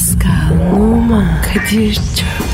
Pascal, Oman, Kadir çok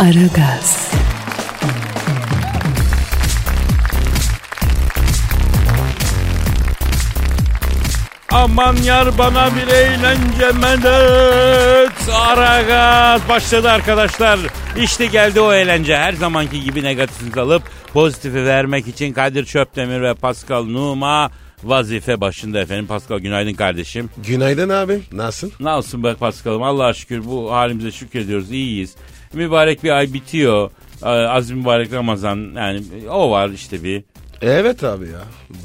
Aragaz, Aman yar bana bir eğlence medet. Aragaz başladı arkadaşlar. İşte geldi o eğlence. Her zamanki gibi negatif kalıp pozitifi vermek için Kadir Çöptemir ve Pascal Numa vazife başında efendim. Pascal günaydın kardeşim. Günaydın abi. Nasılsın? Nasılsın be Pascal'ım? Allah'a şükür bu halimize şükrediyoruz. iyiyiz. Mübarek bir ay bitiyor. Ee, Az mübarek Ramazan yani o var işte bir. Evet abi ya.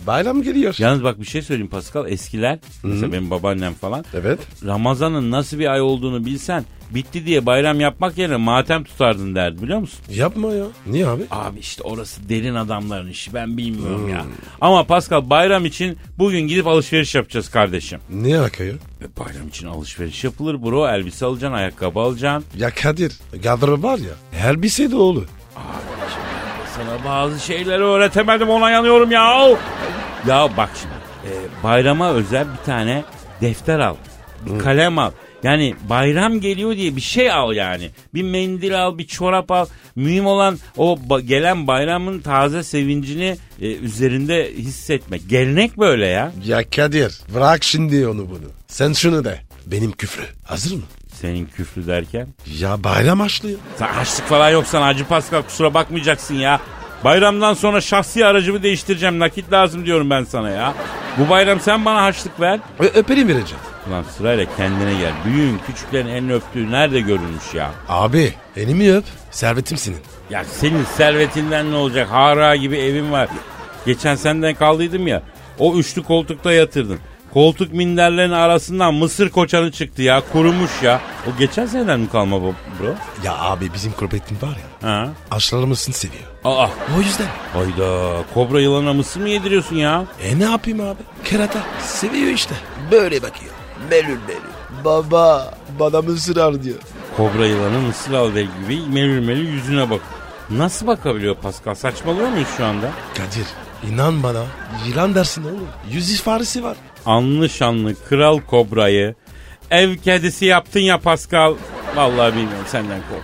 Bayram geliyor. Yalnız bak bir şey söyleyeyim Pascal. Eskiler mesela benim babaannem falan Evet. Ramazan'ın nasıl bir ay olduğunu bilsen bitti diye bayram yapmak yerine matem tutardın derdi biliyor musun? Yapma ya. Niye abi? Abi işte orası derin adamların işi ben bilmiyorum ya. Ama Pascal bayram için bugün gidip alışveriş yapacağız kardeşim. Ne alaka ya? E, bayram için alışveriş yapılır bro. Elbise alacaksın, ayakkabı alacaksın. Ya Kadir. Gardırop var ya. Elbise de olur. Sana bazı şeyleri öğretemedim ona yanıyorum ya. Ya bak şimdi e, bayrama özel bir tane defter al. Bir kalem al. Yani bayram geliyor diye bir şey al yani. Bir mendil al, bir çorap al. Mühim olan o ba- gelen bayramın taze sevincini e, üzerinde hissetmek. Gelenek böyle ya. Ya Kadir. Bırak şimdi onu bunu. Sen şunu de. Benim küfrü. Hazır mı? Senin küfrü derken. Ya bayram açlıyor. Sen açlık falan yoksan Hacı Pascal kusura bakmayacaksın ya. Bayramdan sonra şahsi aracımı değiştireceğim. Nakit lazım diyorum ben sana ya. Bu bayram sen bana harçlık ver. Ö- öperim vereceğim. Ulan sırayla kendine gel. Büyüğün küçüklerin elini öptüğü nerede görülmüş ya? Abi elimi öp. Servetim senin. Ya senin servetinden ne olacak? Hara gibi evin var. Geçen senden kaldıydım ya. O üçlü koltukta yatırdın. Koltuk minderlerin arasından mısır koçanı çıktı ya. Kurumuş ya. O geçen seneden mi kalma bu bro? Ya abi bizim kurbetin var ya. Ha? Aşılarımızın seviyor. Aa. O yüzden. Hayda. Kobra yılana mısır mı yediriyorsun ya? E ne yapayım abi? Kerata. Seviyor işte. Böyle bakıyor. Melül melül. Baba bana mısır al diyor. Kobra yılanı mısır al gibi melül melül yüzüne bak. Nasıl bakabiliyor Pascal? Saçmalıyor muyuz şu anda? Kadir inan bana yılan dersin oğlum. Yüz ifadesi var. Anlı şanlı kral kobrayı ev kedisi yaptın ya Pascal. Vallahi bilmiyorum senden kork.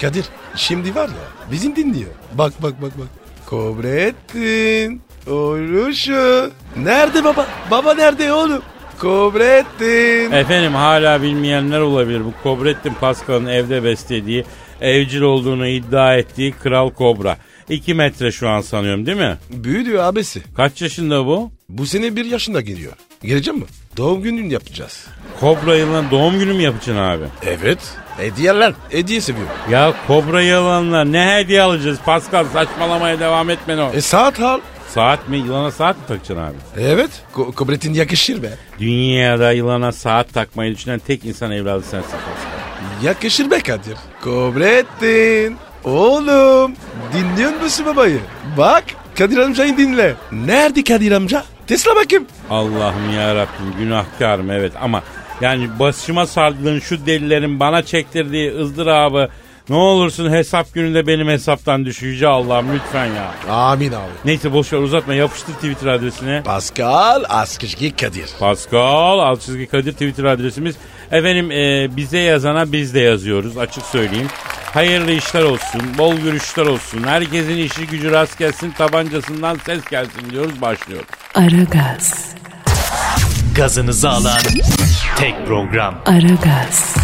Kadir şimdi var ya bizim dinliyor. Bak bak bak bak. Kobrettin. Oluşu. Nerede baba? Baba nerede oğlum? Kobrettin. Efendim hala bilmeyenler olabilir. Bu Kobrettin Pascal'ın evde beslediği, evcil olduğunu iddia ettiği kral kobra. 2 metre şu an sanıyorum değil mi? Büyüdü abisi. Kaç yaşında bu? Bu sene bir yaşında geliyor. Gelecek mi? Doğum gününü yapacağız. Kobra yılan doğum günü mü yapacaksın abi? Evet. Hediyeler. Hediye seviyor. Ya kobra yılanla ne hediye alacağız Pascal saçmalamaya devam etme ne o. E saat al. Saat mi? Yılana saat mi takacaksın abi? Evet. Ko- Kobrettin yakışır be. Dünyada yılana saat takmayı düşünen tek insan evladı sensin Pascal. Yakışır be Kadir. Kobrettin. Oğlum. Dinliyor musun babayı? Bak Kadir amcayı dinle. Nerede Kadir amca? Tesla bakayım. Allah'ım ya Rabbim günahkarım evet ama yani başıma sardığın şu delilerin bana çektirdiği ızdırabı ne olursun hesap gününde benim hesaptan düş Yüce Allah'ım lütfen ya. Amin abi. Neyse boş ver uzatma yapıştır Twitter adresine. Pascal Askışki Kadir. Pascal çizgi Kadir Twitter adresimiz. Efendim e, bize yazana biz de yazıyoruz açık söyleyeyim. Hayırlı işler olsun, bol görüşler olsun. Herkesin işi gücü rast gelsin, tabancasından ses gelsin diyoruz başlıyoruz. Aragaz, Gazınızı alan tek program. Aragaz,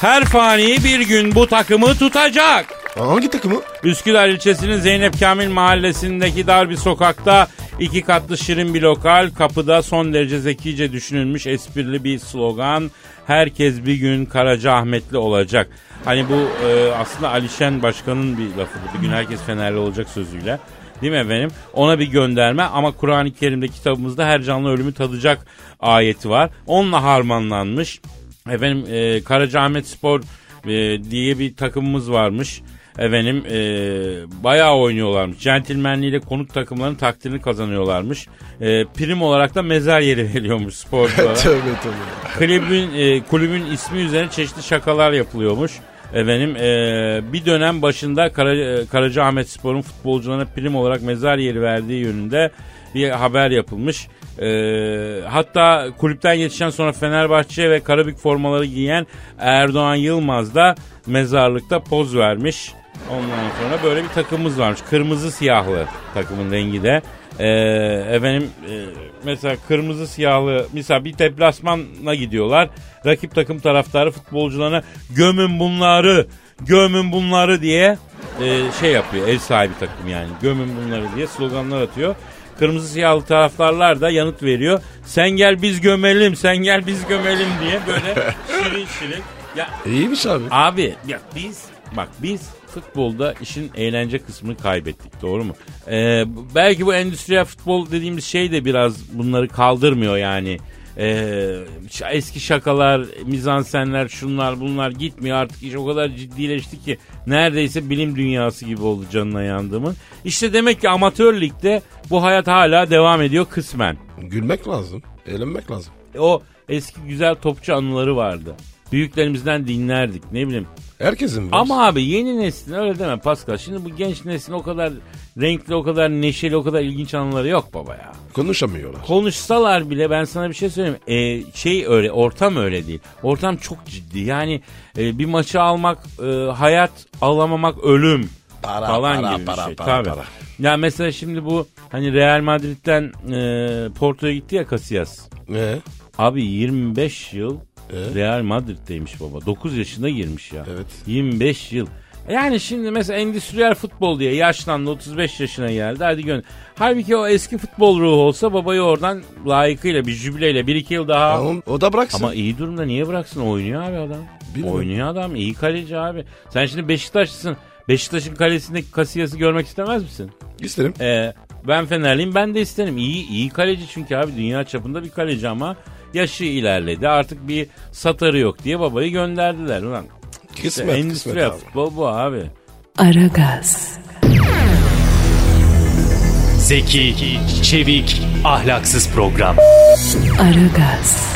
Her fani bir gün bu takımı tutacak. Hangi takımı? Üsküdar ilçesinin Zeynep Kamil mahallesindeki dar bir sokakta iki katlı şirin bir lokal. Kapıda son derece zekice düşünülmüş esprili bir slogan. Herkes bir gün Karaca Ahmetli olacak. Hani bu e, aslında Alişen Başkan'ın bir lafıdır. Bir gün herkes Fenerli olacak sözüyle. Değil mi efendim? Ona bir gönderme ama Kur'an-ı Kerim'de kitabımızda her canlı ölümü tadacak ayeti var. Onunla harmanlanmış. Efendim e, Karacaahmet Spor e, diye bir takımımız varmış. Efendim e, bayağı oynuyorlarmış. Centilmenliğiyle konuk takımların takdirini kazanıyorlarmış. E, prim olarak da mezar yeri veriyormuş sporculara. Tövbe tövbe. Kulübün, e, kulübün ismi üzerine çeşitli şakalar yapılıyormuş. Efendim e, bir dönem başında Kara, e, Karacaahmet Spor'un futbolcularına prim olarak mezar yeri verdiği yönünde bir haber yapılmış. E, hatta kulüpten yetişen sonra Fenerbahçe ve Karabük formaları giyen Erdoğan Yılmaz da mezarlıkta poz vermiş. Ondan sonra böyle bir takımımız varmış. Kırmızı siyahlı takımın rengi de. Ee, efendim e, mesela kırmızı siyahlı mesela bir deplasmana gidiyorlar. Rakip takım taraftarı futbolcularına gömün bunları gömün bunları diye e, şey yapıyor ev sahibi takım yani gömün bunları diye sloganlar atıyor. Kırmızı siyahlı taraftarlar da yanıt veriyor. Sen gel biz gömelim sen gel biz gömelim diye böyle şirin şirin. Ya İyiymiş abi. Abi ya biz bak biz futbolda işin eğlence kısmını kaybettik doğru mu? Ee, belki bu endüstriyel futbol dediğimiz şey de biraz bunları kaldırmıyor yani. Ee, eski şakalar, mizansenler, şunlar bunlar gitmiyor artık iş o kadar ciddileşti ki neredeyse bilim dünyası gibi oldu canına yandığımın. İşte demek ki amatör ligde bu hayat hala devam ediyor kısmen. Gülmek lazım. Eğlenmek lazım. O eski güzel topçu anıları vardı. Büyüklerimizden dinlerdik ne bileyim Herkesin var. ama abi yeni neslin öyle deme Pascal. Şimdi bu genç neslin o kadar renkli, o kadar neşeli, o kadar ilginç anıları yok baba ya. Konuşamıyorlar. Konuşsalar bile ben sana bir şey söyleyeyim. Ee, şey öyle, ortam öyle değil. Ortam çok ciddi. Yani e, bir maçı almak e, hayat, alamamak ölüm Para, falan para, gibi para, bir şey. para, Tabii. para. Ya mesela şimdi bu hani Real Madrid'den e, Porto'ya gitti ya Casillas. Ne? Abi 25 yıl Evet. Real Madrid'deymiş baba. 9 yaşında girmiş ya. Evet. 25 yıl. Yani şimdi mesela endüstriyel futbol diye yaşlandı 35 yaşına geldi hadi gön. Halbuki o eski futbol ruhu olsa babayı oradan layıkıyla bir jübileyle bir iki yıl daha. Tamam, o da bıraksın. Ama iyi durumda niye bıraksın oynuyor abi adam. Bilmiyorum. Oynuyor adam iyi kaleci abi. Sen şimdi Beşiktaşlısın. Beşiktaş'ın kalesindeki Casillas'ı görmek istemez misin? İsterim. Ee, ben Fenerliyim ben de isterim. İyi iyi kaleci çünkü abi dünya çapında bir kaleci ama yaşı ilerledi. Artık bir satarı yok diye babayı gönderdiler. Ulan Kısmet, işte kısmet endüstriyel abi. futbol bu abi. Aragaz, Zeki, çevik, ahlaksız program. Aragaz,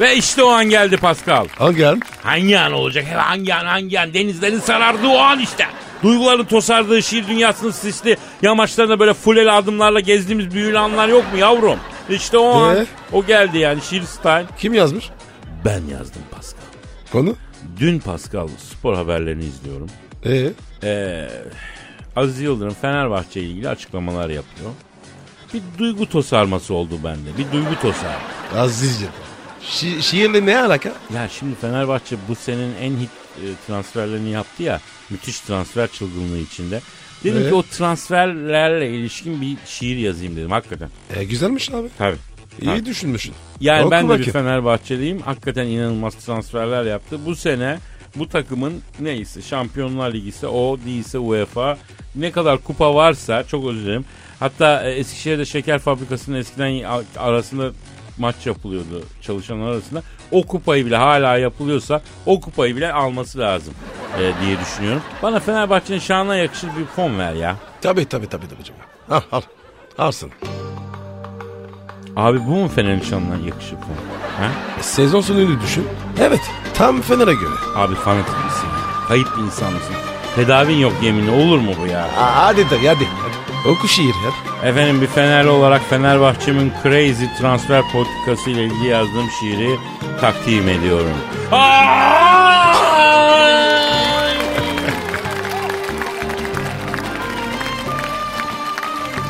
Ve işte o an geldi Pascal. Hangi an? Hangi an olacak? He, Hangi an hangi an? Denizlerin sarardığı o an işte. Duyguların tosardığı şiir dünyasının sisli yamaçlarında böyle fuleli adımlarla gezdiğimiz büyülü anlar yok mu yavrum? İşte o an. Ee? O geldi yani şiir style. Kim yazmış? Ben yazdım Pascal. Konu? Dün Pascal spor haberlerini izliyorum. Ee? Ee, Aziz Yıldırım Fenerbahçe ile ilgili açıklamalar yapıyor. Bir duygu tosarması oldu bende. Bir duygu tosar. Azizce. Şi- şiirle ne alaka? Ya şimdi Fenerbahçe bu senenin en hit e, transferlerini yaptı ya. Müthiş transfer çılgınlığı içinde. Dedim Evet. ki o transferlerle ilişkin bir şiir yazayım dedim hakikaten. E, güzelmiş abi. Tabii. İyi Ha. düşünmüşsün. Yani Oku ben de bir bakayım. Fenerbahçeliyim. Hakikaten inanılmaz transferler yaptı. Bu sene bu takımın neyse Şampiyonlar Ligi ise o değilse UEFA ne kadar kupa varsa çok özür dilerim. Hatta e, Eskişehir'de şeker fabrikasının eskiden arasında maç yapılıyordu çalışanlar arasında. O kupayı bile hala yapılıyorsa o kupayı bile alması lazım e, diye düşünüyorum. Bana Fenerbahçe'nin şanına yakışır bir fon ver ya. Tabii tabii tabii tabii. canım. Al al. Alsın. Abi bu mu Fener'in şanına yakışır fon? Ha? E, sezon sonunu düşün. Evet. Tam Fener'e göre. Abi fanatik misin? Kayıp bir insan mısın? Tedavin yok yeminle olur mu bu ya? Aa, hadi de hadi. hadi. Oku şiir ya. Efendim bir Fenerli olarak Fenerbahçe'min crazy transfer politikası ile ilgili yazdığım şiiri takdim ediyorum.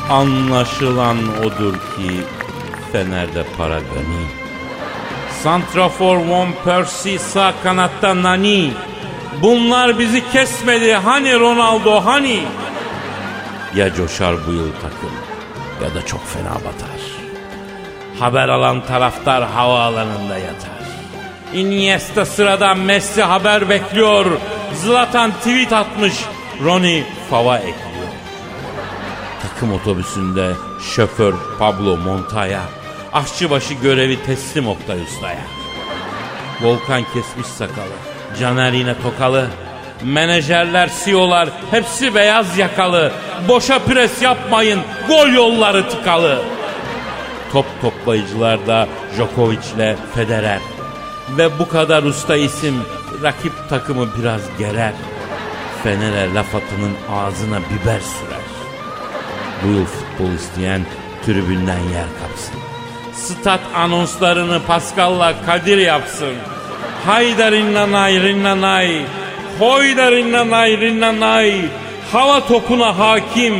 Anlaşılan odur ki Fener'de para gani. Santrafor Von Persie sağ kanatta Nani. Bunlar bizi kesmedi hani Ronaldo hani. Ya coşar bu yıl takım ya da çok fena batar. Haber alan taraftar havaalanında yatar. Iniesta sıradan Messi haber bekliyor. Zlatan tweet atmış. Ronnie fava ekliyor. Takım otobüsünde şoför Pablo Montaya. Aşçıbaşı görevi teslim Oktay Usta'ya. Volkan kesmiş sakalı. Caner yine tokalı. Menajerler, CEO'lar hepsi beyaz yakalı. Boşa pres yapmayın. Gol yolları tıkalı. Top toplayıcılar da Djokovic'le Federer. Ve bu kadar usta isim rakip takımı biraz gerer. Fener'e laf atının ağzına biber sürer. Bu yıl futbol isteyen tribünden yer kapsın. Stat anonslarını Pascal'la Kadir yapsın. Hayda rinnanay rinnanay. Hoyda rinnanay rinnanay. Hava topuna hakim.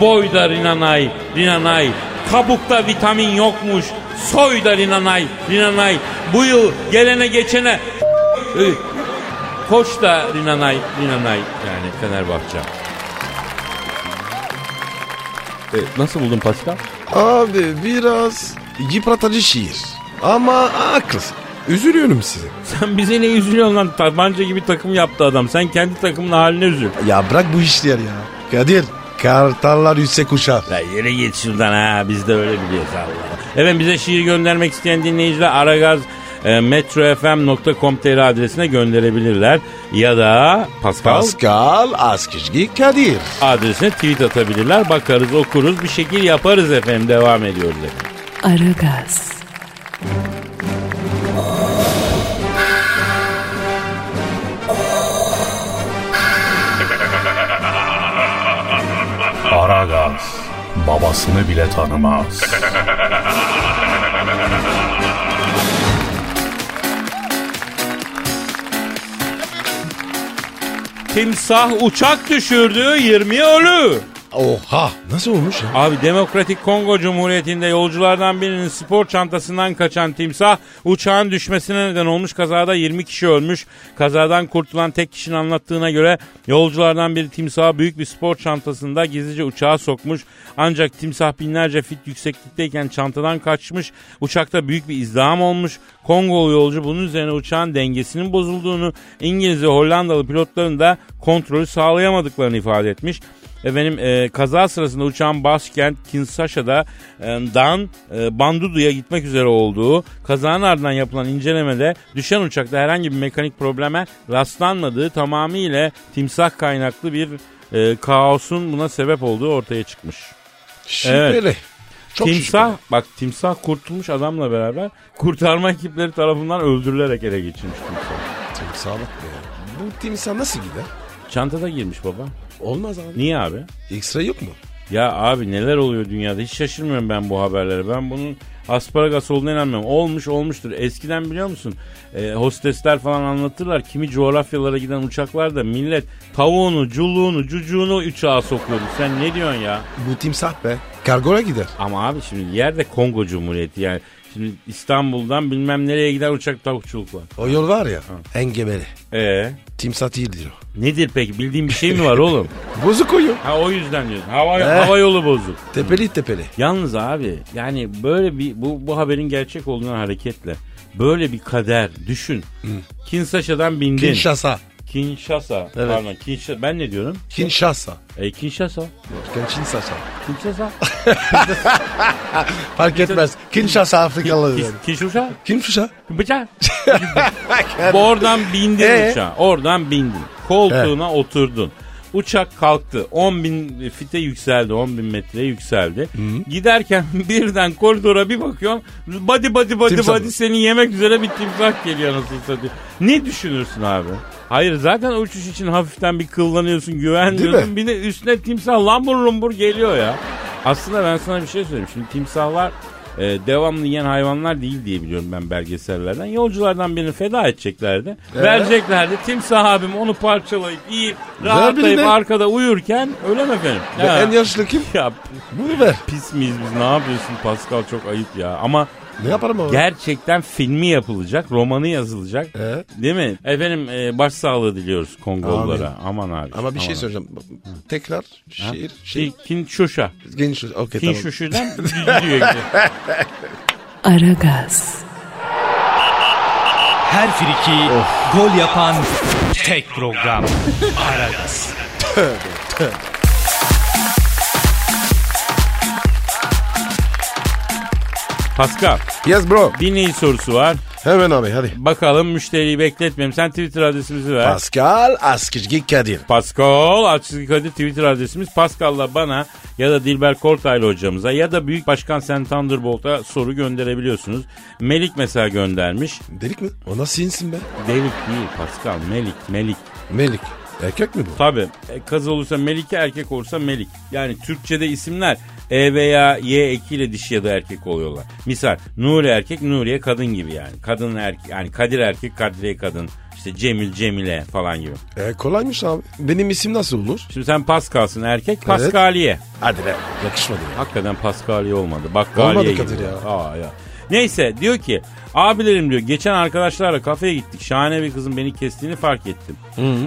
Boyda rinnanay rinnanay. Kabukta vitamin yokmuş. Soyda rinnanay rinnanay. Bu yıl gelene geçene Koç da Rinanay, Rinanay yani Fenerbahçe. E, nasıl buldun Pascal? Abi biraz yıpratıcı şiir. Ama haklısın. Üzülüyorum size. Sen bize ne üzülüyorsun lan? Tabanca gibi takım yaptı adam. Sen kendi takımın haline üzül. Ya bırak bu işler ya. Kadir, kartallar yüksek uçar. Ya yere git şuradan ha. Biz de öyle biliyoruz Allah. Evet bize şiir göndermek isteyen dinleyiciler Aragaz e, metrofm.com.tr adresine gönderebilirler. Ya da Pascal Pascal Askizgi Kadir. adresine tweet atabilirler. Bakarız okuruz bir şekil yaparız efendim. Devam ediyoruz efendim. Aragaz, Aragaz babasını bile tanımaz. Timsah uçak düşürdü 20 ölü. Oha nasıl olmuş ya? Abi Demokratik Kongo Cumhuriyeti'nde yolculardan birinin spor çantasından kaçan timsah uçağın düşmesine neden olmuş kazada 20 kişi ölmüş. Kazadan kurtulan tek kişinin anlattığına göre yolculardan biri timsahı büyük bir spor çantasında gizlice uçağa sokmuş. Ancak timsah binlerce fit yükseklikteyken çantadan kaçmış. Uçakta büyük bir izdiham olmuş. Kongolu yolcu bunun üzerine uçağın dengesinin bozulduğunu, İngiliz ve Hollandalı pilotların da kontrolü sağlayamadıklarını ifade etmiş. Efendim e, kaza sırasında uçağın başkent Kinshasa'da e, Dan e, Bandudu'ya gitmek üzere olduğu kazanın ardından yapılan incelemede düşen uçakta herhangi bir mekanik probleme rastlanmadığı tamamıyla timsah kaynaklı bir e, kaosun buna sebep olduğu ortaya çıkmış. Şüpheli. Çok timsah bak timsah kurtulmuş adamla beraber kurtarma ekipleri tarafından öldürülerek ele geçirmiş timsah. şüpheli. Timsah bak be. Bu timsah nasıl gider? Çantada girmiş baba. Olmaz abi. Niye abi? X-ray yok mu? Ya abi neler oluyor dünyada hiç şaşırmıyorum ben bu haberlere. Ben bunun asparagas olduğuna inanmıyorum. Olmuş olmuştur. Eskiden biliyor musun e, hostesler falan anlatırlar. Kimi coğrafyalara giden uçaklarda millet tavuğunu, culuğunu, cucuğunu uçağa sokuyordu. Sen ne diyorsun ya? Bu timsah be. Kargoya gider. Ama abi şimdi yerde Kongo Cumhuriyeti yani. Şimdi İstanbul'dan bilmem nereye giden uçak tavukçuluk var. O yol var ya engebeli. Ee, Timsah değildir o. nedir peki bildiğin bir şey mi var oğlum? Bozuk o yol. Ha o yüzden diyorsun. Hava, Eh. hava yolu bozuk. Tepeli tepeli. Yalnız abi yani böyle bir bu, bu haberin gerçek olduğundan hareketle böyle bir kader düşün. Kinshasa'dan bindin. Kinshasa. Kinshasa. Evet. Pardon Kinshasa. Ben ne diyorum? Kinshasa. E, Kinshasa. Kinshasa. Kinshasa. Fark etmez. Kinshasa Afrikalı. Kin- Kinshasa. Kinshasa. Bıçak. Oradan bindin Ee? uçağa. Oradan bindin. Koltuğuna oturdun. Uçak kalktı. 10 bin fite yükseldi. 10 bin metreye yükseldi. Giderken birden koridora bir bakıyorsun. Body body body Timsah. body seni yemek üzere bir timsah geliyor nasıl. Ne düşünürsün abi? Hayır zaten uçuş için hafiften bir kıllanıyorsun, güvenmiyorsun. mi? Bir de üstüne timsah lambur lumbur geliyor ya. Aslında ben sana bir şey söyleyeyim. Şimdi timsahlar e, devamlı yiyen hayvanlar değil diye biliyorum ben belgesellerden. Yolculardan birini feda edeceklerdi. Vereceklerdi. Timsah abim onu parçalayıp yiyip rahatlayıp birine. arkada uyurken öyle mi efendim? Ya. en yaşlı kim? Ya Bunu ver. pis miyiz biz ne yapıyorsun Pascal çok ayıp ya. Ama Ne yaparım abi? gerçekten filmi yapılacak, romanı yazılacak. Evet. Değil mi? Efendim e, başsağlığı diliyoruz Kongolulara. Aman abi. Ama bir şey aman. söyleyeceğim. Tekrar şiir. Şey. Ki- Kinshasa. Geniş. Okey tamam. Gidiyor. Aragaz, her friki gol yapan tek program. Aragaz. Pascal Yes bro. dinleyici sorusu var. Hemen abi hadi. Bakalım müşteriyi bekletmeyelim. Sen Twitter adresimizi ver. Pascal Askizgi Kadir. Pascal Açık Kadir Twitter adresimiz. Pascal'la bana ya da Dilber Kortaylı hocamıza ya da Büyük Başkan Sen Thunderbolt'a soru gönderebiliyorsunuz. Melik mesela göndermiş. Delik mi? O nasıl insin be? Delik değil Pascal. Melik, Melik. Melik. Erkek mi bu? Tabii. E, Kız olursa Melike, erkek olursa Melik. Yani Türkçede isimler E veya Y ekiyle dişi ya da erkek oluyorlar. Misal Nuri erkek, Nuriye kadın gibi yani. Kadın erkek, yani Kadir erkek, Kadriye kadın. İşte Cemil, Cemile falan gibi. E, kolaymış abi. Benim isim nasıl olur? Şimdi sen Pascal'sın erkek, Pascaliye. Hadi be. Yakışmadı ya. Hakikaten Pascaliye olmadı. Bakkaliye Olmadı gibi. Kadir ya. Aa, ya. Neyse diyor ki abilerim diyor geçen arkadaşlarla kafeye gittik. Şahane bir kızın beni kestiğini fark ettim.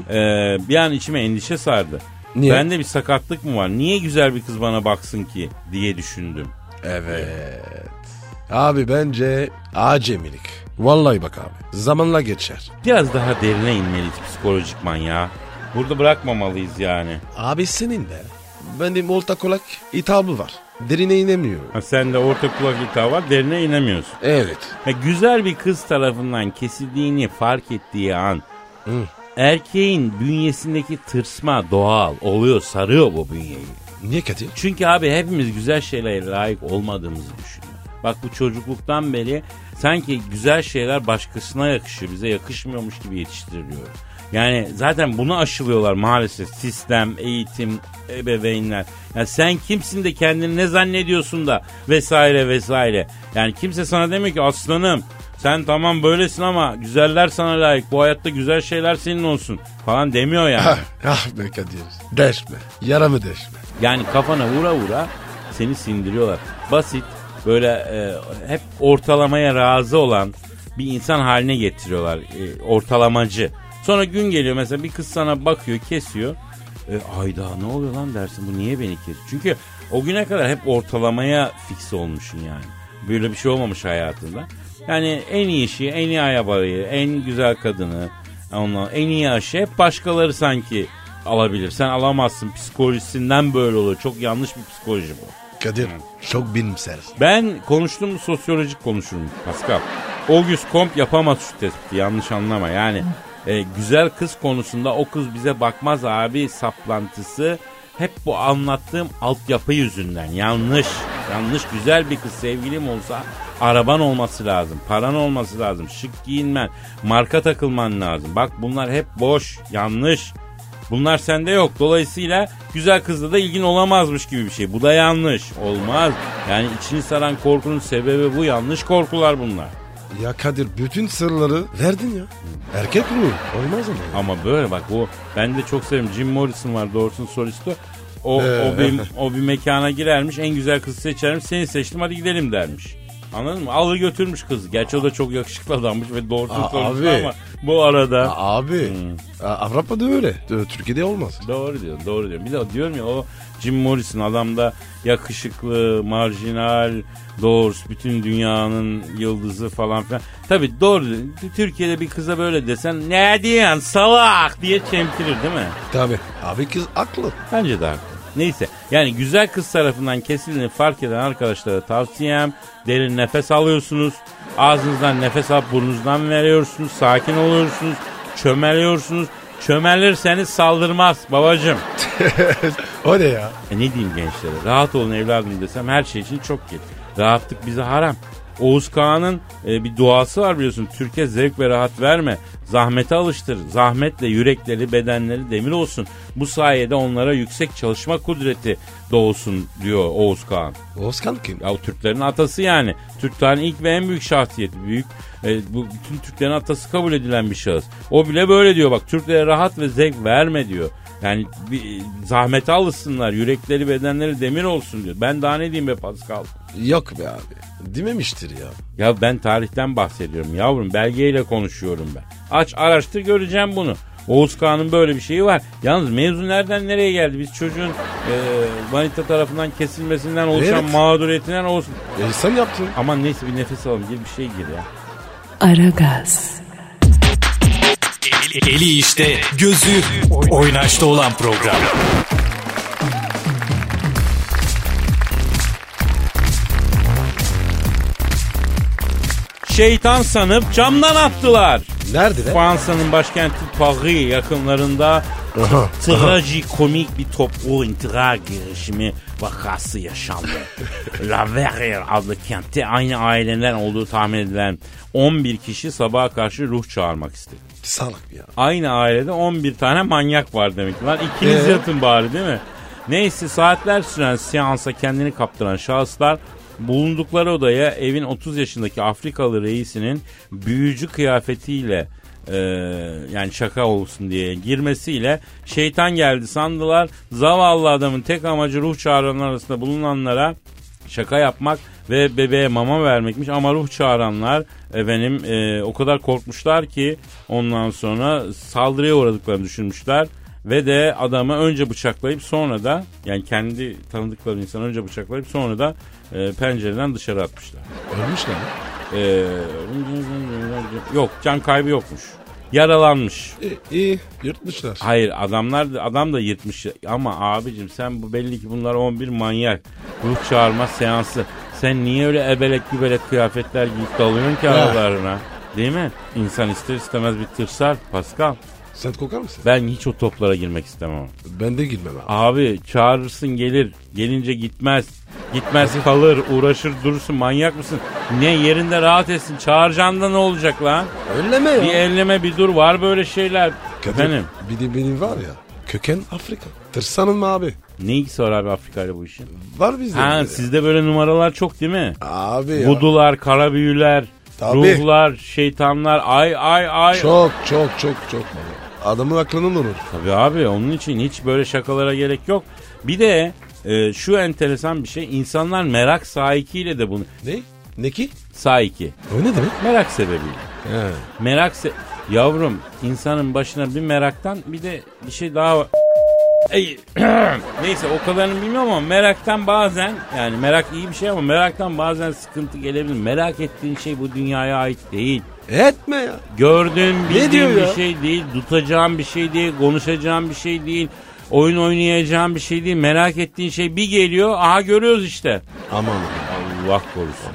Ee, bir an içime endişe sardı. Niye? Bende bir sakatlık mı var? Niye güzel bir kız bana baksın ki diye düşündüm. Evet. Abi bence acemilik. Vallahi bak abi. Zamanla geçer. Biraz daha derine inmeliyiz psikolojikman ya. Burada bırakmamalıyız yani. Abi senin de. Benim orta kulak hitabı var. Derine inemiyorum. Ha, sen de orta kulak hita var derine inemiyorsun. Evet. Ya güzel bir kız tarafından kesildiğini fark ettiği an erkeğin bünyesindeki tırsma doğal oluyor sarıyor bu bünyeyi. Niye Kadir? Çünkü abi hepimiz güzel şeylere layık olmadığımızı düşünüyor. Bak bu çocukluktan beri sanki güzel şeyler başkasına yakışıyor bize yakışmıyormuş gibi yetiştiriliyor. Yani zaten bunu aşılıyorlar maalesef sistem, eğitim, ebeveynler. Yani sen kimsin de kendini ne zannediyorsun da vesaire vesaire. Yani kimse sana demiyor ki aslanım sen tamam böylesin ama güzeller sana layık. Bu hayatta güzel şeyler senin olsun falan demiyor yani. ah be Kadir. Deşme. Yaramı deşme. Yani kafana vura vura seni sindiriyorlar. Basit böyle e, hep ortalamaya razı olan bir insan haline getiriyorlar. E, ortalamacı. Sonra gün geliyor mesela bir kız sana bakıyor kesiyor. E, ayda ne oluyor lan dersin bu niye beni kesiyor? Çünkü o güne kadar hep ortalamaya fix olmuşsun yani. Böyle bir şey olmamış hayatında. Yani en iyi işi, en iyi ayabayı, en güzel kadını, ondan en iyi aşı hep başkaları sanki alabilir. Sen alamazsın psikolojisinden böyle oluyor. Çok yanlış bir psikoloji bu. Kadir çok bilimsel. Ben konuştum sosyolojik konuşurum Pascal. Auguste Comte yapamaz şu tespiti yanlış anlama. Yani e, güzel kız konusunda o kız bize bakmaz abi saplantısı hep bu anlattığım altyapı yüzünden yanlış. Yanlış güzel bir kız sevgilim olsa araban olması lazım. Paran olması lazım. Şık giyinmen. Marka takılman lazım. Bak bunlar hep boş. Yanlış. Bunlar sende yok. Dolayısıyla güzel kızla da ilgin olamazmış gibi bir şey. Bu da yanlış. Olmaz. Yani içini saran korkunun sebebi bu. Yanlış korkular bunlar. Ya Kadir bütün sırları verdin ya. Erkek ruhu. Olmaz ama. ya. Ama böyle bak bu ben de çok severim. Jim Morrison var doğrusun solisti. O, Ee. o, bir, o bir mekana girermiş en güzel kızı seçermiş seni seçtim hadi gidelim dermiş. Anladın mı? Alır götürmüş kızı. Gerçi o da çok yakışıklı adammış ve solisti abi. ama bu arada... Abi Hmm. Avrupa'da öyle. Türkiye'de olmaz. Doğru diyor, doğru diyor. Bir de diyorum ya o Jim Morrison adamda yakışıklı, marjinal, doğrusu bütün dünyanın yıldızı falan filan. Tabii doğru. Türkiye'de bir kıza böyle desen ne diyorsun salak diye çemkirir değil mi? Tabi. Abi kız aklı. Bence de haklı. Neyse yani güzel kız tarafından kesildiğini fark eden arkadaşlara tavsiyem derin nefes alıyorsunuz. Ağzınızdan nefes alıp burnunuzdan veriyorsunuz. Sakin oluyorsunuz. Çömeliyorsunuz. Çömelirseniz saldırmaz babacım. O ne ya? E ne diyeyim gençlere? Rahat olun evladım desem her şey için çok geç. Rahatlık bize haram. Oğuz Kağan'ın e, bir duası var biliyorsun. Türkiye zevk ve rahat verme. Zahmete alıştır. Zahmetle yürekleri, bedenleri demir olsun. Bu sayede onlara yüksek çalışma kudreti doğsun diyor Oğuz Kağan. Oskan kim? Ya o Türklerin atası yani. Türk tarihinin ilk ve en büyük şahsiyeti. Büyük e, bu bütün Türklerin atası kabul edilen bir şahıs. O bile böyle diyor bak Türklere rahat ve zevk verme diyor. Yani bir zahmete alışsınlar. Yürekleri bedenleri demir olsun diyor. Ben daha ne diyeyim be Pascal? Yok be abi. Dememiştir ya. Ya ben tarihten bahsediyorum yavrum. Belgeyle konuşuyorum ben. Aç araştır göreceğim bunu. Oğuz Kağan'ın böyle bir şeyi var. Yalnız mevzu nereden nereye geldi? Biz çocuğun e, manita tarafından kesilmesinden oluşan Evet. mağduriyetinden olsun. E sen yaptın. Aman neyse bir nefes alalım. Gir bir şey gir ya. Aragaz, Eli işte, gözü oynaşta olan program. Şeytan sanıp camdan attılar. Nerede be? Fransa'nın başkenti Paris yakınlarında trajikomik bir toplu intihar girişimi vakası yaşandı. La Verrière adlı kentte aynı aileden olduğu tahmin edilen 11 kişi sabaha karşı ruh çağırmak istedi. Salak ya. Aynı ailede 11 tane manyak var demek. Lan ikiniz Ee? yatın bari değil mi? Neyse saatler süren seansa kendini kaptıran şahıslar bulundukları odaya evin 30 yaşındaki Afrikalı reisinin büyücü kıyafetiyle e, yani şaka olsun diye girmesiyle şeytan geldi sandılar. Zavallı adamın tek amacı ruh çağıranlar arasında bulunanlara şaka yapmak ve bebeğe mama vermekmiş ama ruh çağıranlar efendim e, o kadar korkmuşlar ki ondan sonra saldırıya uğradıklarını düşünmüşler ve de adamı önce bıçaklayıp sonra da yani kendi tanıdıkları insanı önce bıçaklayıp sonra da e, pencereden dışarı atmışlar. Ölmüşler mi? E, yok can kaybı yokmuş. Yaralanmış. İyi, iyi. Yırtmışlar. Hayır adamlar adam da yırtmış ama abicim sen bu belli ki bunlar 11 manyak. Ruh çağırma seansı. Sen niye öyle ebelek gübelek kıyafetler giyip dalıyorsun ki aralarına? Değil mi? İnsan ister istemez bir tırsar Pascal. Sen kokar mısın? Ben hiç o toplara girmek istemem. Ben de girmem abi. Abi çağırırsın gelir. Gelince gitmez. Gitmez kalır. Uğraşır durursun. Manyak mısın? Ne yerinde rahat etsin. Çağıracaksın da ne olacak lan? Öyle mi Bir elleme bir dur. Var böyle şeyler. Kadir, Efendim? Bir de benim var ya. Köken Afrika. Tırsanın mı abi? Ne ilgisi var abi Afrika ile bu işin? Var bizde. Ha böyle. sizde böyle numaralar çok değil mi? Abi ya. Vudular, kara büyüler, Tabii. ruhlar, şeytanlar, ay ay ay. Çok çok çok çok. Adamın aklını vurur. Tabii abi onun için hiç böyle şakalara gerek yok. Bir de e, şu enteresan bir şey insanlar merak sahikiyle de bunu Ne? Ne ki? sahiki O ne demek? merak sebebiyle. He. Merak se yavrum insanın başına bir meraktan bir de bir şey daha var. Ey, Neyse o kadarını bilmiyorum ama meraktan bazen yani merak iyi bir şey ama meraktan bazen sıkıntı gelebilir. Merak ettiğin şey bu dünyaya ait değil. Etme ya. Gördüğün bildiğin diyor bir ya? şey değil. Tutacağın bir şey değil. Konuşacağın bir şey değil. Oyun oynayacağın bir şey değil. Merak ettiğin şey bir geliyor. Aha görüyoruz işte. Aman. Allah korusun.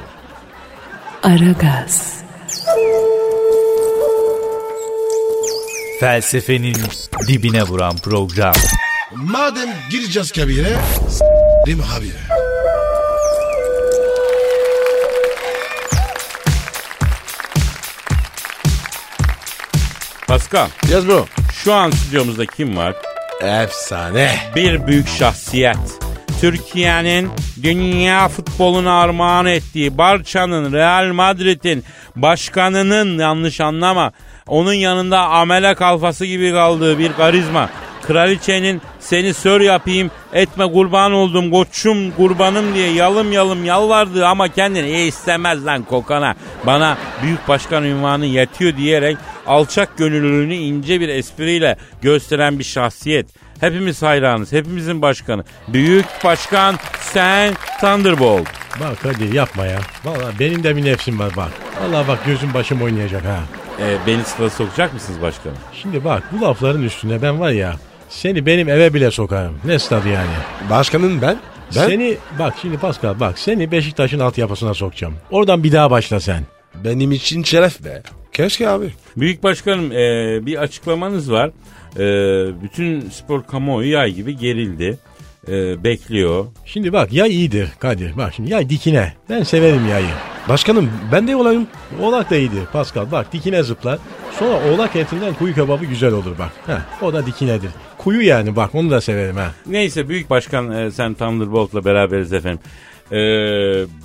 Aragaz, Felsefenin dibine vuran program. Madem gireceğiz kabire. S**rim habire. Pascal Yes bro. şu an stüdyomuzda kim var? Efsane. Bir büyük şahsiyet. Türkiye'nin dünya futboluna armağan ettiği Barça'nın Real Madrid'in başkanının yanlış anlama onun yanında amele kalfası gibi kaldığı bir karizma. Kraliçenin seni sör yapayım etme kurban oldum koçum kurbanım diye yalım yalım yalvardığı ama kendini iyi istemez lan kokana. Bana büyük başkan ünvanı yetiyor diyerek alçak gönüllülüğünü ince bir espriyle gösteren bir şahsiyet. Hepimiz hayranız. Hepimizin başkanı. Büyük başkan sen Thunderbolt. Bak hadi yapma ya. Vallahi benim de bir nefsim var bak. Vallahi bak gözüm başım oynayacak ha. Ee, beni sıra sokacak mısınız başkanım? Şimdi bak bu lafların üstüne ben var ya seni benim eve bile sokarım. Ne stadı yani? Başkanın ben. Ben. Seni bak şimdi Pascal bak seni Beşiktaş'ın altyapısına sokacağım. Oradan bir daha başla sen. Benim için şeref be. Keşke abi. Büyük başkanım ee, bir açıklamanız var. Ee, bütün spor kamuoyu yay gibi gerildi. Ee, bekliyor. Şimdi bak yay iyidir Kadir. Bak şimdi yay dikine. Ben severim yayı. Başkanım ben de olayım. Oğlak da iyidir Pascal. Bak dikine zıplar. Sonra oğlak etinden kuyu kebabı güzel olur bak. Heh, o da dikinedir. Kuyu yani bak onu da severim ha. Neyse büyük başkan e, sen Thunderbolt'la beraberiz efendim. Ee,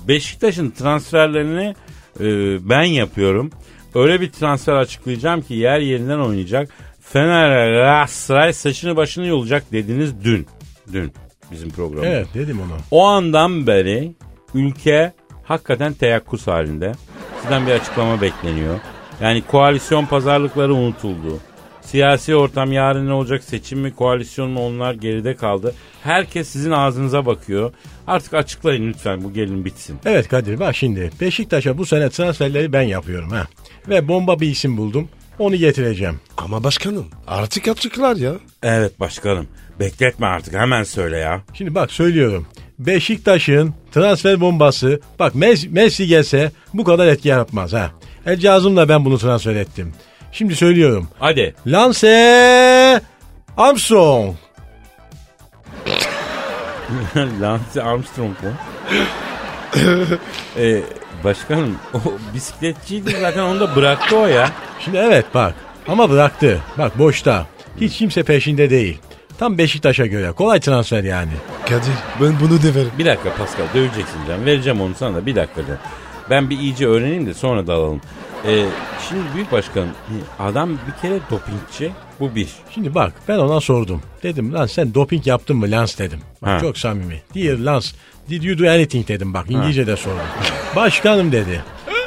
Beşiktaş'ın transferlerini e, ben yapıyorum. Öyle bir transfer açıklayacağım ki yer yerinden oynayacak. Fener Galatasaray saçını başını yolacak dediniz dün. Dün bizim programda. Evet dedim onu. O andan beri ülke hakikaten teyakkuz halinde. Sizden bir açıklama bekleniyor. Yani koalisyon pazarlıkları unutuldu. Siyasi ortam yarın ne olacak seçim mi koalisyon mu onlar geride kaldı. Herkes sizin ağzınıza bakıyor. Artık açıklayın lütfen bu gelin bitsin. Evet Kadir bak şimdi Beşiktaş'a bu sene transferleri ben yapıyorum ha. Ve bomba bir isim buldum. onu getireceğim. Ama başkanım artık açıklar ya. Evet başkanım. Bekletme artık hemen söyle ya. Şimdi bak söylüyorum. Beşiktaş'ın transfer bombası bak Messi, Messi gelse bu kadar etki yapmaz ha. El Cazım'la ben bunu transfer ettim. Şimdi söylüyorum. Hadi. Lance Armstrong. Lance Armstrong mu? ee, başkanım o bisikletçiydi zaten onu da bıraktı o ya. Şimdi evet bak ama bıraktı. Bak boşta. Hiç kimse peşinde değil. Tam Beşiktaş'a göre. Kolay transfer yani. Kadir ben bunu deverim. Bir dakika Pascal döveceksin canım. Vereceğim onu sana da bir dakika canım. Ben bir iyice öğreneyim de sonra da Ee, şimdi büyük başkanım adam bir kere dopingçi bu bir. Şimdi bak ben ona sordum. Dedim lan sen doping yaptın mı Lance dedim. Bak, Ha. çok samimi. Dear Lance did you do anything dedim bak İngilizce de sordum. Başkanım dedi.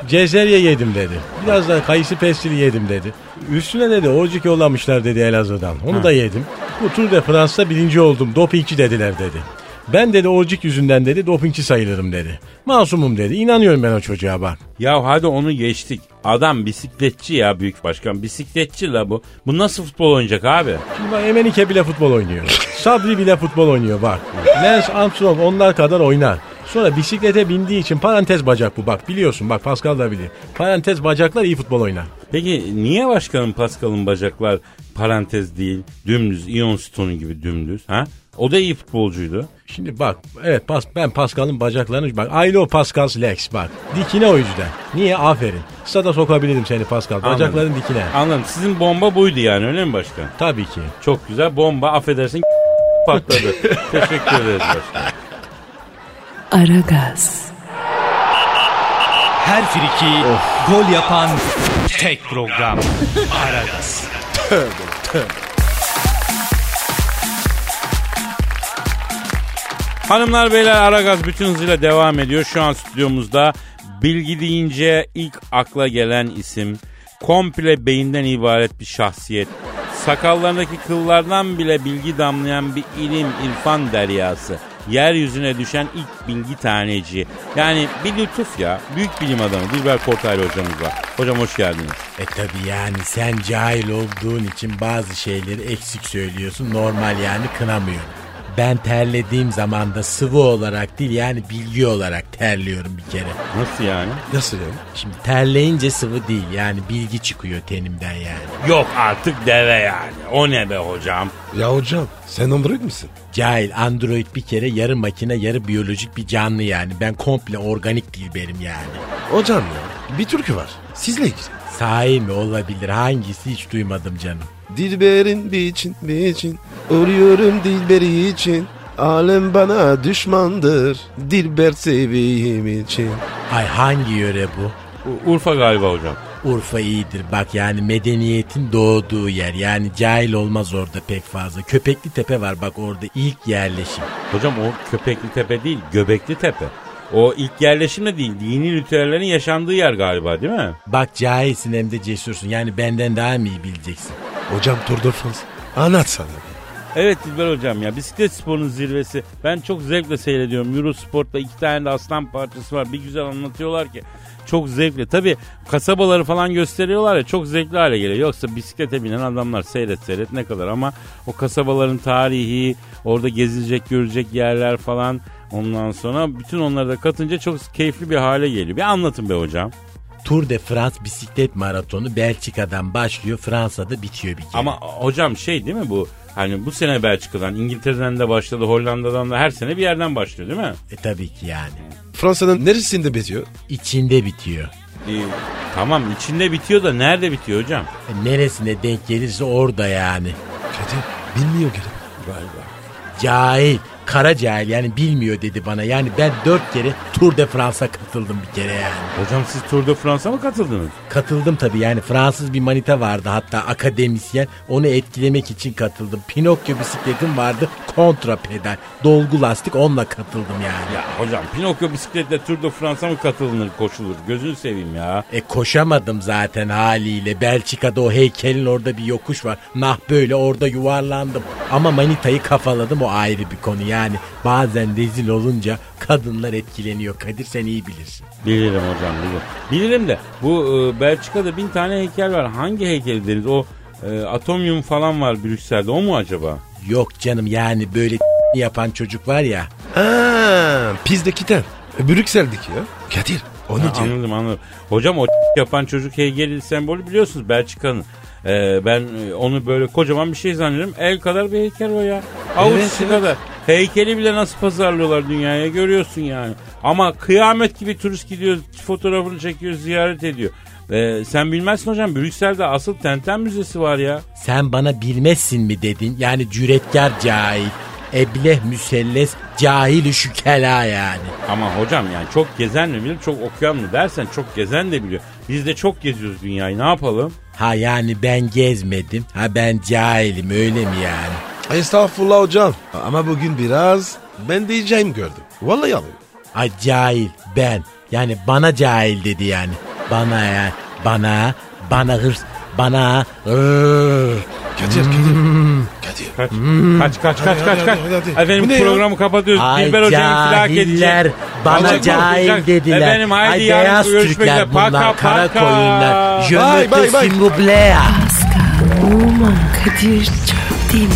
Cezerye yedim dedi. Biraz da kayısı pestili yedim dedi. Üstüne dedi orcik yollamışlar dedi Elazığ'dan. Onu da yedim. Bu Tour de France'da birinci oldum. Dopingçi dediler dedi. Ben dedi orcik yüzünden dedi dopingçi sayılırım dedi. Masumum dedi. İnanıyorum ben o çocuğa bak. Ya hadi onu geçtik. Adam bisikletçi ya büyük başkan. Bisikletçi la bu. Bu nasıl futbol oynayacak abi? Şimdi bak Emenike bile futbol oynuyor. Sabri bile futbol oynuyor bak. Lance Armstrong onlar kadar oynar. Sonra bisiklete bindiği için parantez bacak bu bak biliyorsun bak Pascal da bilir. Parantez bacaklar iyi futbol oynar. Peki niye başkanım Pascal'ın bacaklar parantez değil dümdüz iyon stonu gibi dümdüz ha? O da iyi futbolcuydu. Şimdi bak evet pas, ben Pascal'ın bacaklarını bak I know Pascal's legs bak. Dikine o yüzden. Niye? Aferin. Stada sokabilirim seni Pascal. Bacakların dikine. Anladım. Sizin bomba buydu yani öyle mi başkan? Tabii ki. Çok güzel. Bomba affedersin patladı. Teşekkür ederiz başkan. Aragaz, Her friki gol yapan tek program. Aragaz. Hanımlar beyler Aragaz bütün hızıyla devam ediyor. Şu an stüdyomuzda bilgi deyince ilk akla gelen isim komple beyinden ibaret bir şahsiyet. Sakallarındaki kıllardan bile bilgi damlayan bir ilim irfan deryası. Yeryüzüne düşen ilk bilgi taneci. Yani bir lütuf ya. Büyük bilim adamı Dilber Kortaylı hocamız var. Hocam hoş geldiniz. E tabi yani sen cahil olduğun için bazı şeyleri eksik söylüyorsun. Normal yani kınamıyorum. Ben terlediğim zaman da sıvı olarak değil yani bilgi olarak terliyorum bir kere. Nasıl yani? Nasıl yani? Şimdi terleyince sıvı değil yani bilgi çıkıyor tenimden yani. Yok artık deve yani. O ne be hocam? Ya hocam sen android misin? Cahil android bir kere yarı makine yarı biyolojik bir canlı yani. Ben komple organik dilberim yani. Hocam ya bir türkü var. Sizle ilgili. Sahi mi olabilir hangisi hiç duymadım canım. Dilberin biçin biçin Ölüyorum dilberi için Alem bana düşmandır Dilber seveyim için Ay hangi yöre bu? U- Urfa galiba hocam. Urfa iyidir bak yani medeniyetin doğduğu yer yani cahil olmaz orada pek fazla. Köpekli Tepe var bak orada ilk yerleşim. Hocam o Köpekli Tepe değil, Göbekli Tepe. O ilk yerleşim de değil, dini ritüellerin yaşandığı yer galiba değil mi? Bak cahilsin hem de cesursun yani benden daha mı iyi bileceksin? Hocam Tour de France Anlat sana Evet Dilber hocam ya bisiklet sporunun zirvesi. Ben çok zevkle seyrediyorum. Eurosport'ta iki tane de aslan parçası var. Bir güzel anlatıyorlar ki. Çok zevkli. Tabi kasabaları falan gösteriyorlar ya çok zevkli hale geliyor. Yoksa bisiklete binen adamlar seyret seyret ne kadar ama o kasabaların tarihi, orada gezilecek görecek yerler falan ondan sonra bütün onları da katınca çok keyifli bir hale geliyor. Bir anlatın be hocam. Tour de France bisiklet maratonu Belçika'dan başlıyor Fransa'da bitiyor bir kere. Ama hocam şey değil mi bu? Hani bu sene Belçika'dan, İngiltere'den de başladı, Hollanda'dan da her sene bir yerden başlıyor değil mi? E tabii ki yani. Fransa'nın neresinde bitiyor? İçinde bitiyor. Ee, tamam içinde bitiyor da nerede bitiyor hocam? E, neresine denk gelirse orada yani. Kadir bilmiyor galiba. Galiba. Cahil. Kara cahil yani bilmiyor dedi bana. Yani ben dört kere Tour de France'a katıldım bir kere yani. Hocam siz Tour de France'a mı katıldınız? Katıldım tabii yani Fransız bir manita vardı hatta akademisyen. Onu etkilemek için katıldım. Pinokyo bisikletim vardı kontra pedal. Dolgu lastik onunla katıldım yani. Ya hocam Pinokyo bisikletle Tour de France'a mı katılınır koşulur? Gözünü seveyim ya. E koşamadım zaten haliyle. Belçika'da o heykelin orada bir yokuş var. Nah böyle orada yuvarlandım. Ama manitayı kafaladım o ayrı bir konu. Yani bazen rezil olunca kadınlar etkileniyor. Kadir sen iyi bilirsin. Bilirim hocam bilirim. Bilirim de bu e, Belçika'da bin tane heykel var. Hangi heykeli deriz? O e, Atomium falan var Brüksel'de. O mu acaba? Yok canım yani böyle yapan çocuk var ya. Ha, pizdeki ten. Brüksel'deki ya. Kadir onu Ha, diyor. anladım anladım. Hocam o yapan çocuk heykeli sembolü biliyorsunuz Belçika'nın. E, ben e, onu böyle kocaman bir şey zannediyorum. El kadar bir heykel o ya. Avuç Evet, içi evet. Heykeli bile nasıl pazarlıyorlar dünyaya görüyorsun yani. Ama kıyamet gibi turist gidiyor fotoğrafını çekiyor ziyaret ediyor. E, sen bilmezsin hocam Brüksel'de asıl Tenten Müzesi var ya. Sen bana bilmezsin mi dedin? Yani cüretkar cahil. Ebleh müselles cahil şükela yani. Ama hocam yani çok gezen mi bilir çok okuyan mı dersen çok gezen de biliyor. Biz de çok geziyoruz dünyayı ne yapalım? Ha yani ben gezmedim. Ha ben cahilim öyle mi yani? Estağfurullah hocam. Ama bugün biraz ben diyeceğim gördüm. Vallahi abi. Ay cahil ben. Yani bana cahil dedi yani. Bana ya. Bana. Bana hırs. Bana. Kadir Kadir. Kadir. Kaç kaç kaç kaç kaç hadi, kaç. hadi, hadi. Efendim Bu ne ya? programı kapatıyoruz. Ay Dilber edecek. bana Alacak cahil bakacak. dediler. Efendim haydi Ay beyaz. Türkler bunlar Paka, kara paka. koyunlar. Je ne te Oman, Kadir çok değil mi?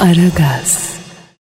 Aragaz.